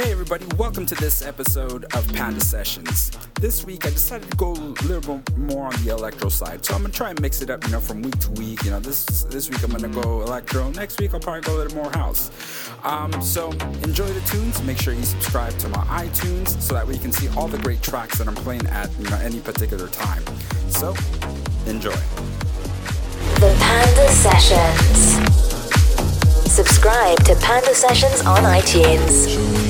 Hey everybody, welcome to this episode of Panda Sessions. This week I decided to go a little bit more on the electro side, so I'm gonna try and mix it up, you know, from week to week. You know, this this week I'm gonna go electro. Next week I'll probably go a little more house. Um, so enjoy the tunes. Make sure you subscribe to my iTunes so that way you can see all the great tracks that I'm playing at you know any particular time. So enjoy. The Panda Sessions. Subscribe to Panda Sessions on iTunes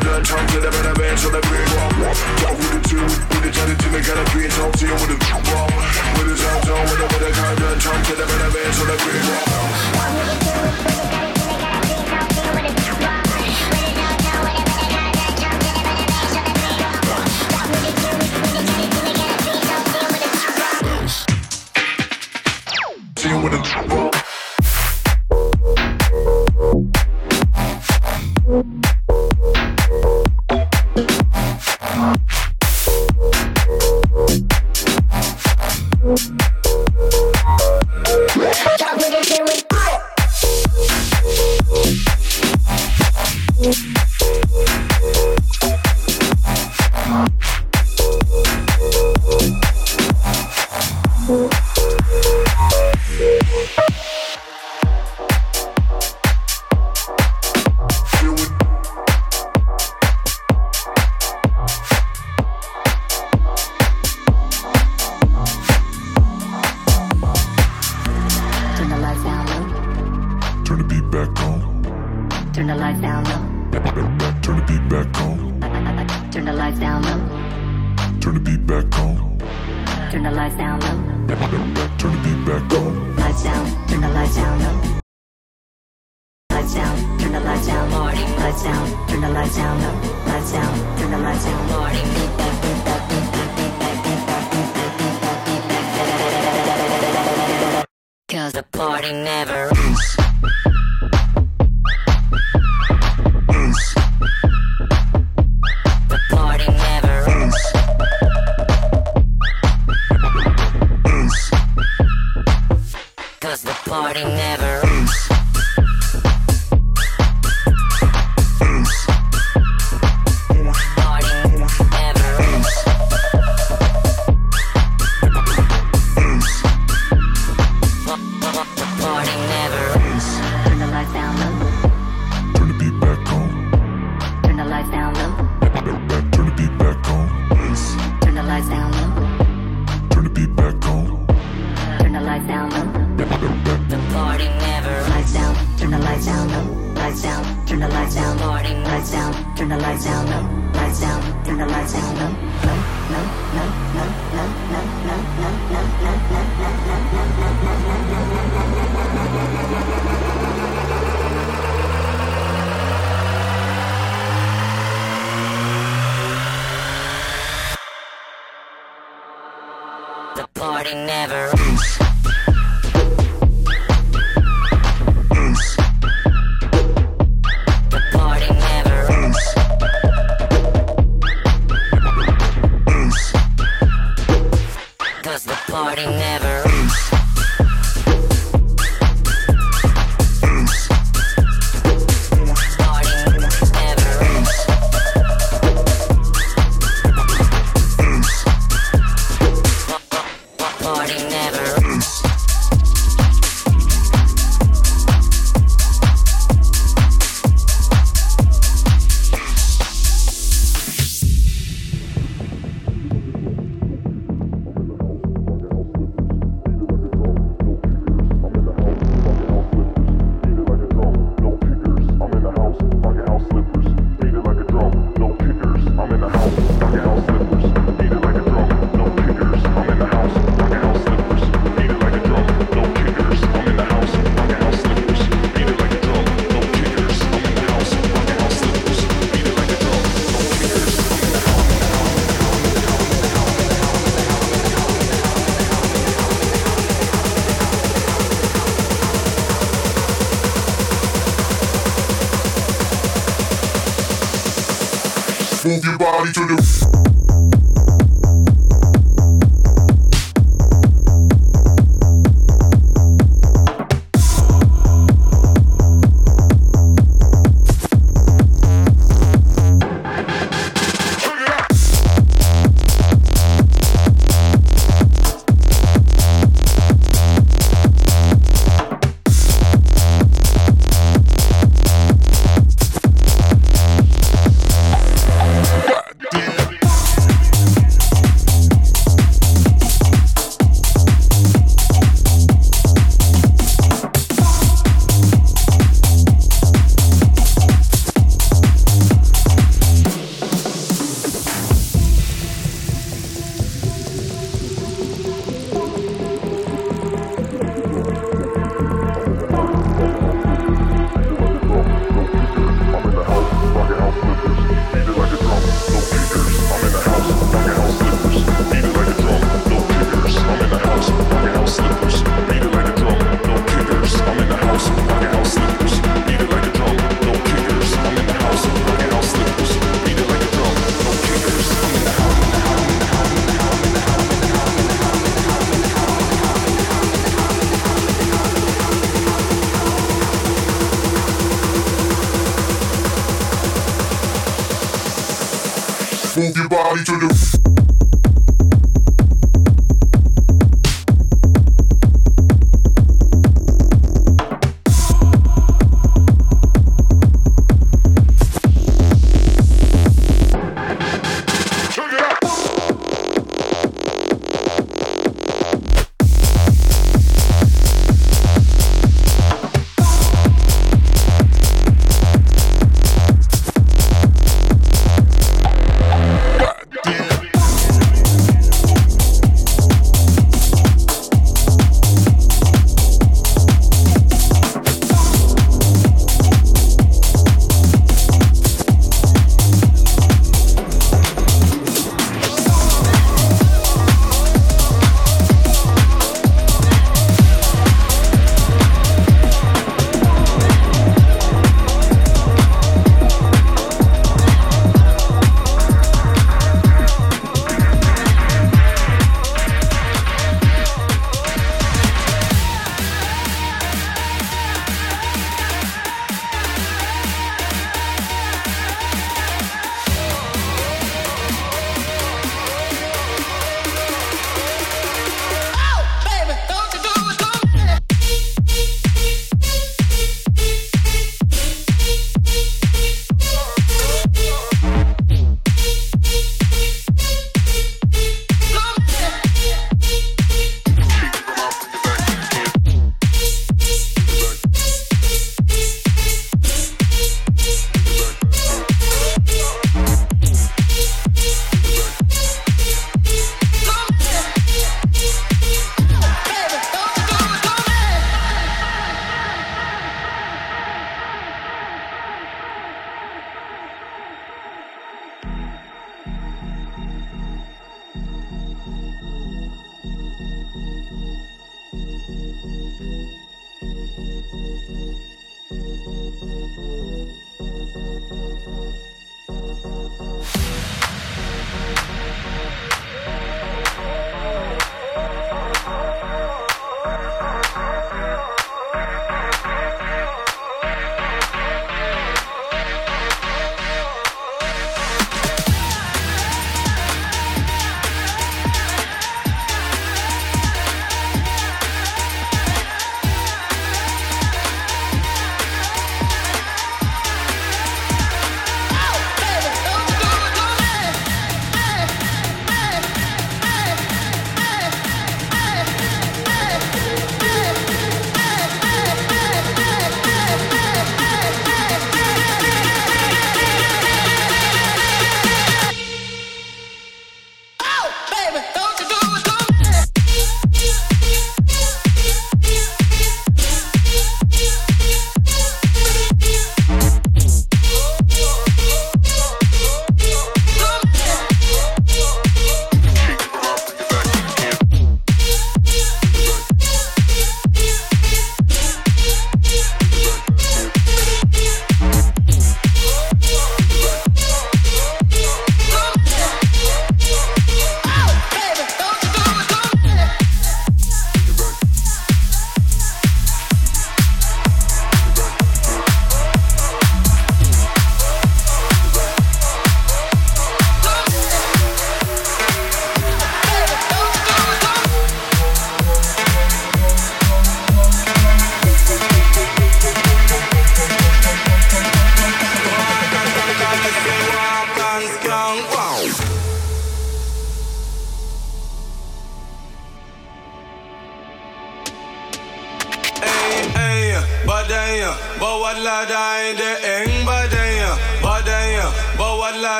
a a time done, to the better that big wall. Talk with the two, with the jelly till they gotta be talk to you with a. With a a a to the. everybody to the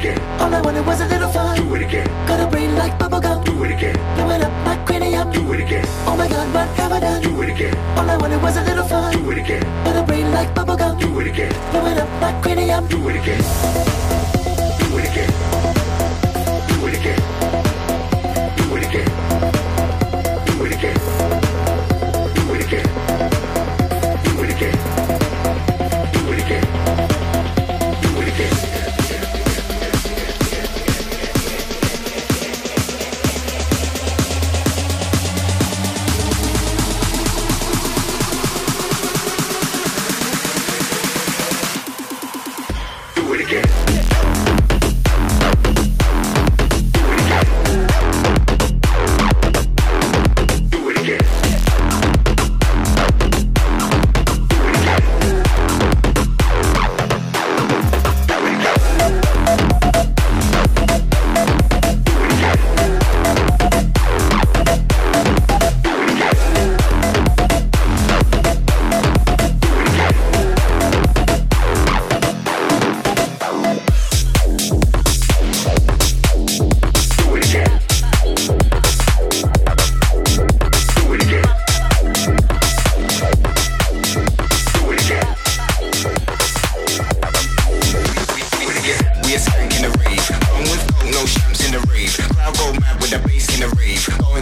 again. All I wanted was a little fun. Do it again. Got a brain like bubblegum. Do it again. Blowing up my cranium. Do it again. Oh my god, what have I done? Do it again. All I wanted was a little fun. Do it again. Got a brain like bubblegum. Do it again. Blowing up my cranium. Do it again.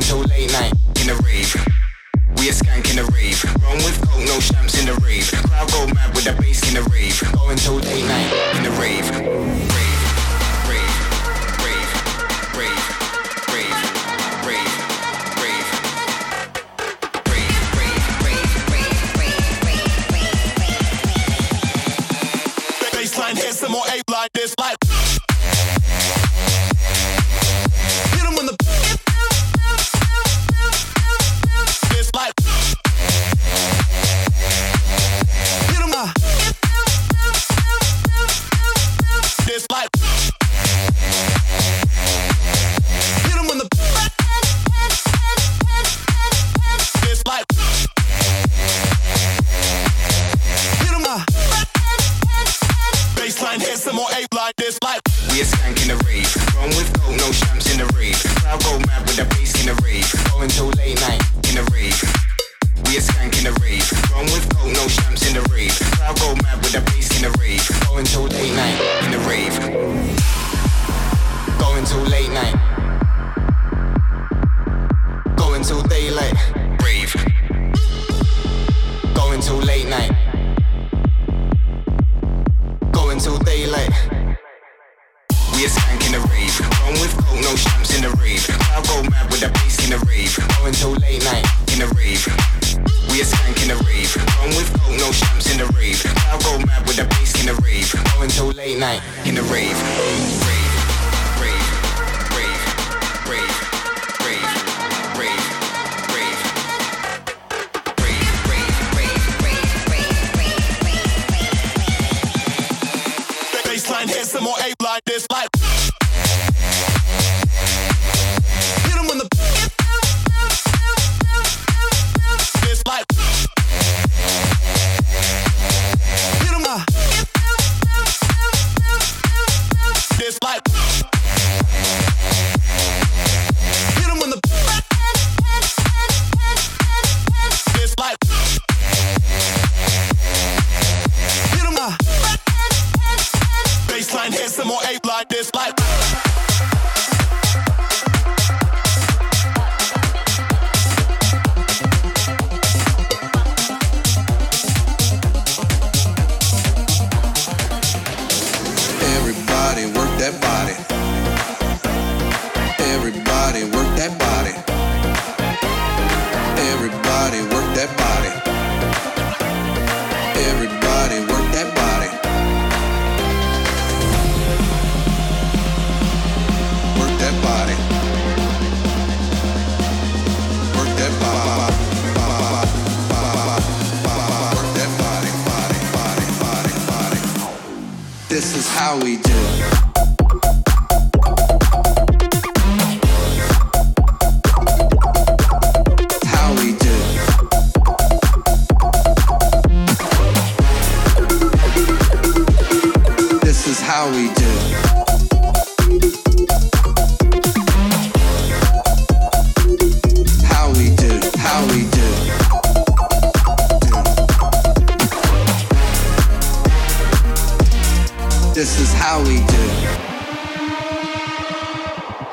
till late night.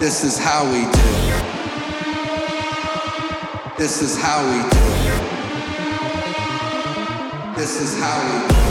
This is how we do. This is how we do. This is how we do.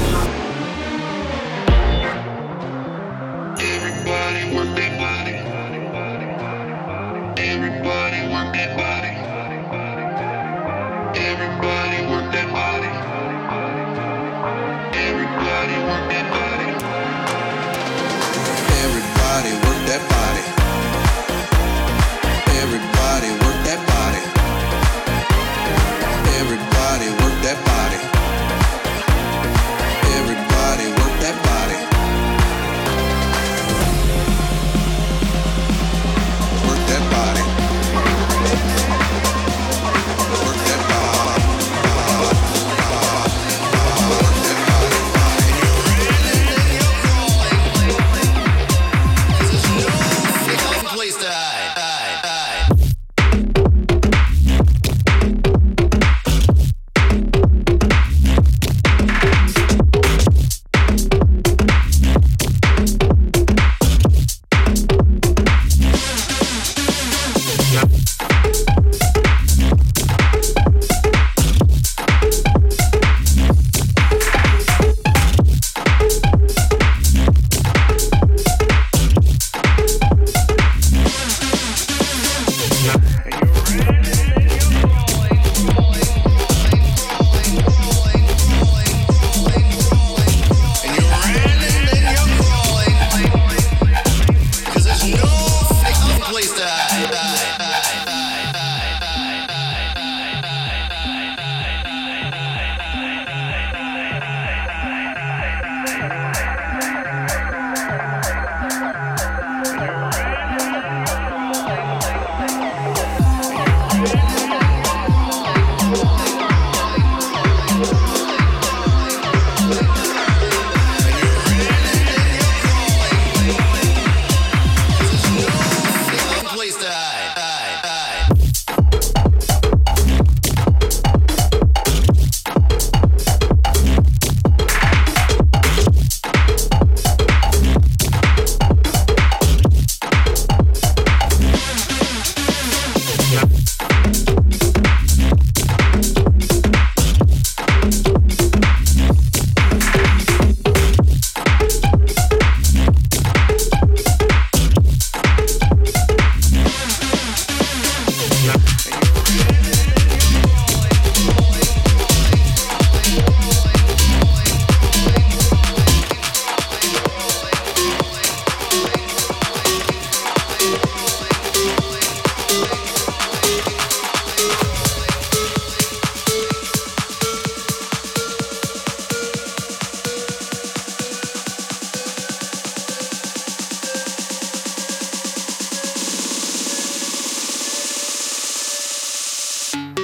you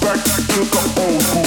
back to the old school.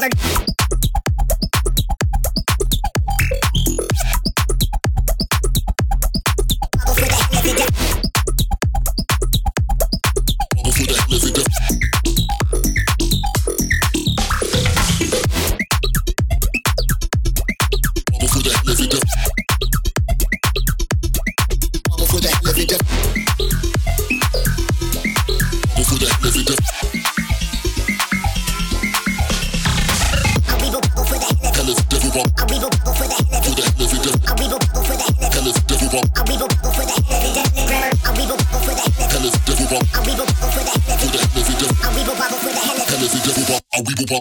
never.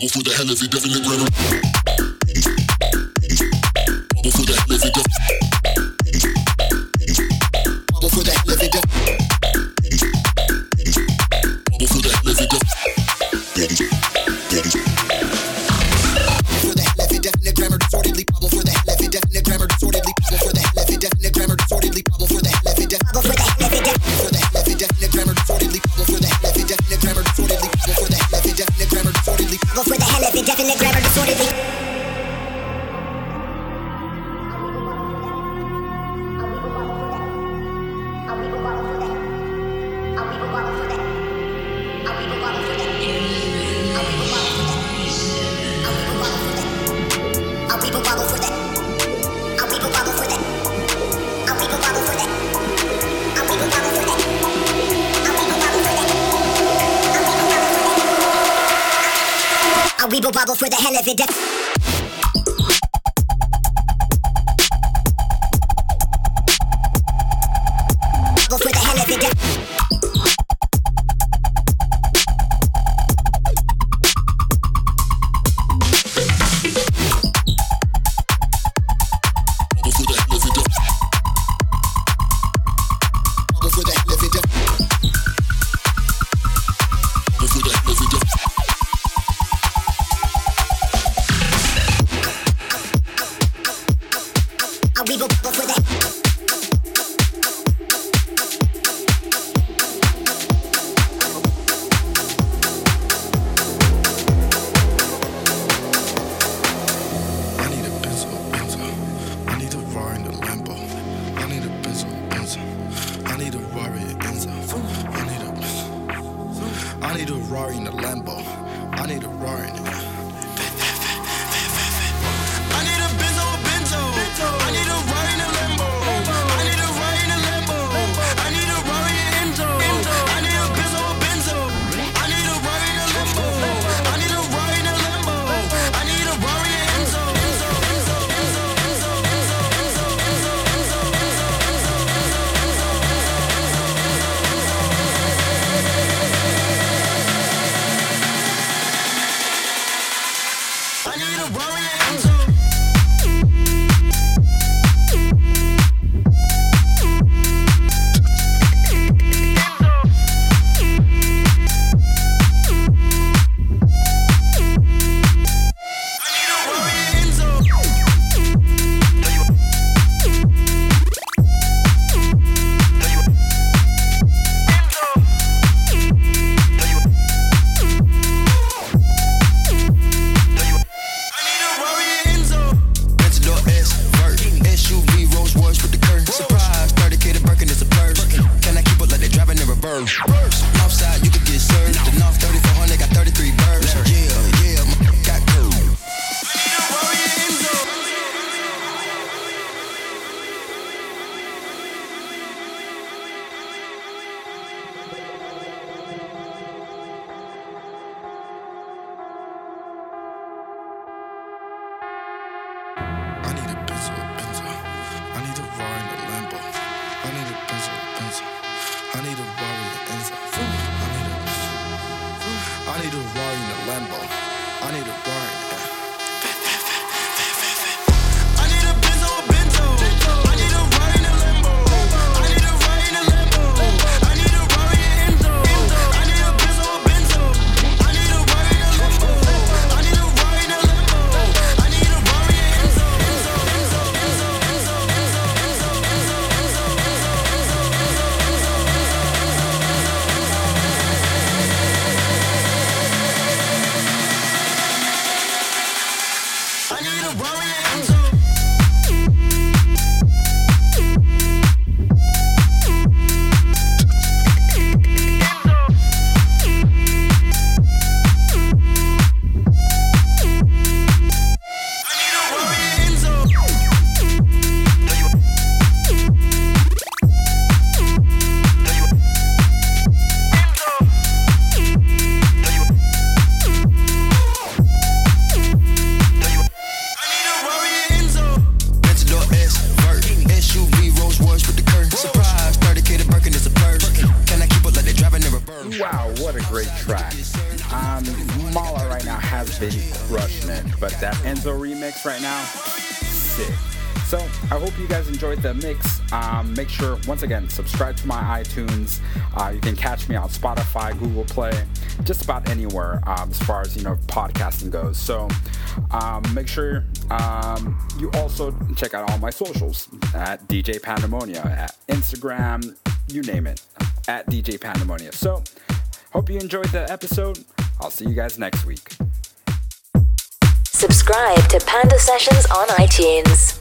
For the hell of it, definite grammar. Southside, you could get served. The North 3400 got 33 birds. Wow, what a great track. Um, Malaa right now has been crushing it, but that Enzo remix right now, sick. So I hope you guys enjoyed the mix. Um, make sure, once again, subscribe to my iTunes. Uh, you can catch me on Spotify, Google Play, just about anywhere um, as far as you know podcasting goes. So um, make sure um, you also check out all my socials at DJ Pandemonium, at Instagram, you name it, at DJ Pandemonium. So, hope you enjoyed the episode. I'll see you guys next week. Subscribe to Panda Sessions on iTunes.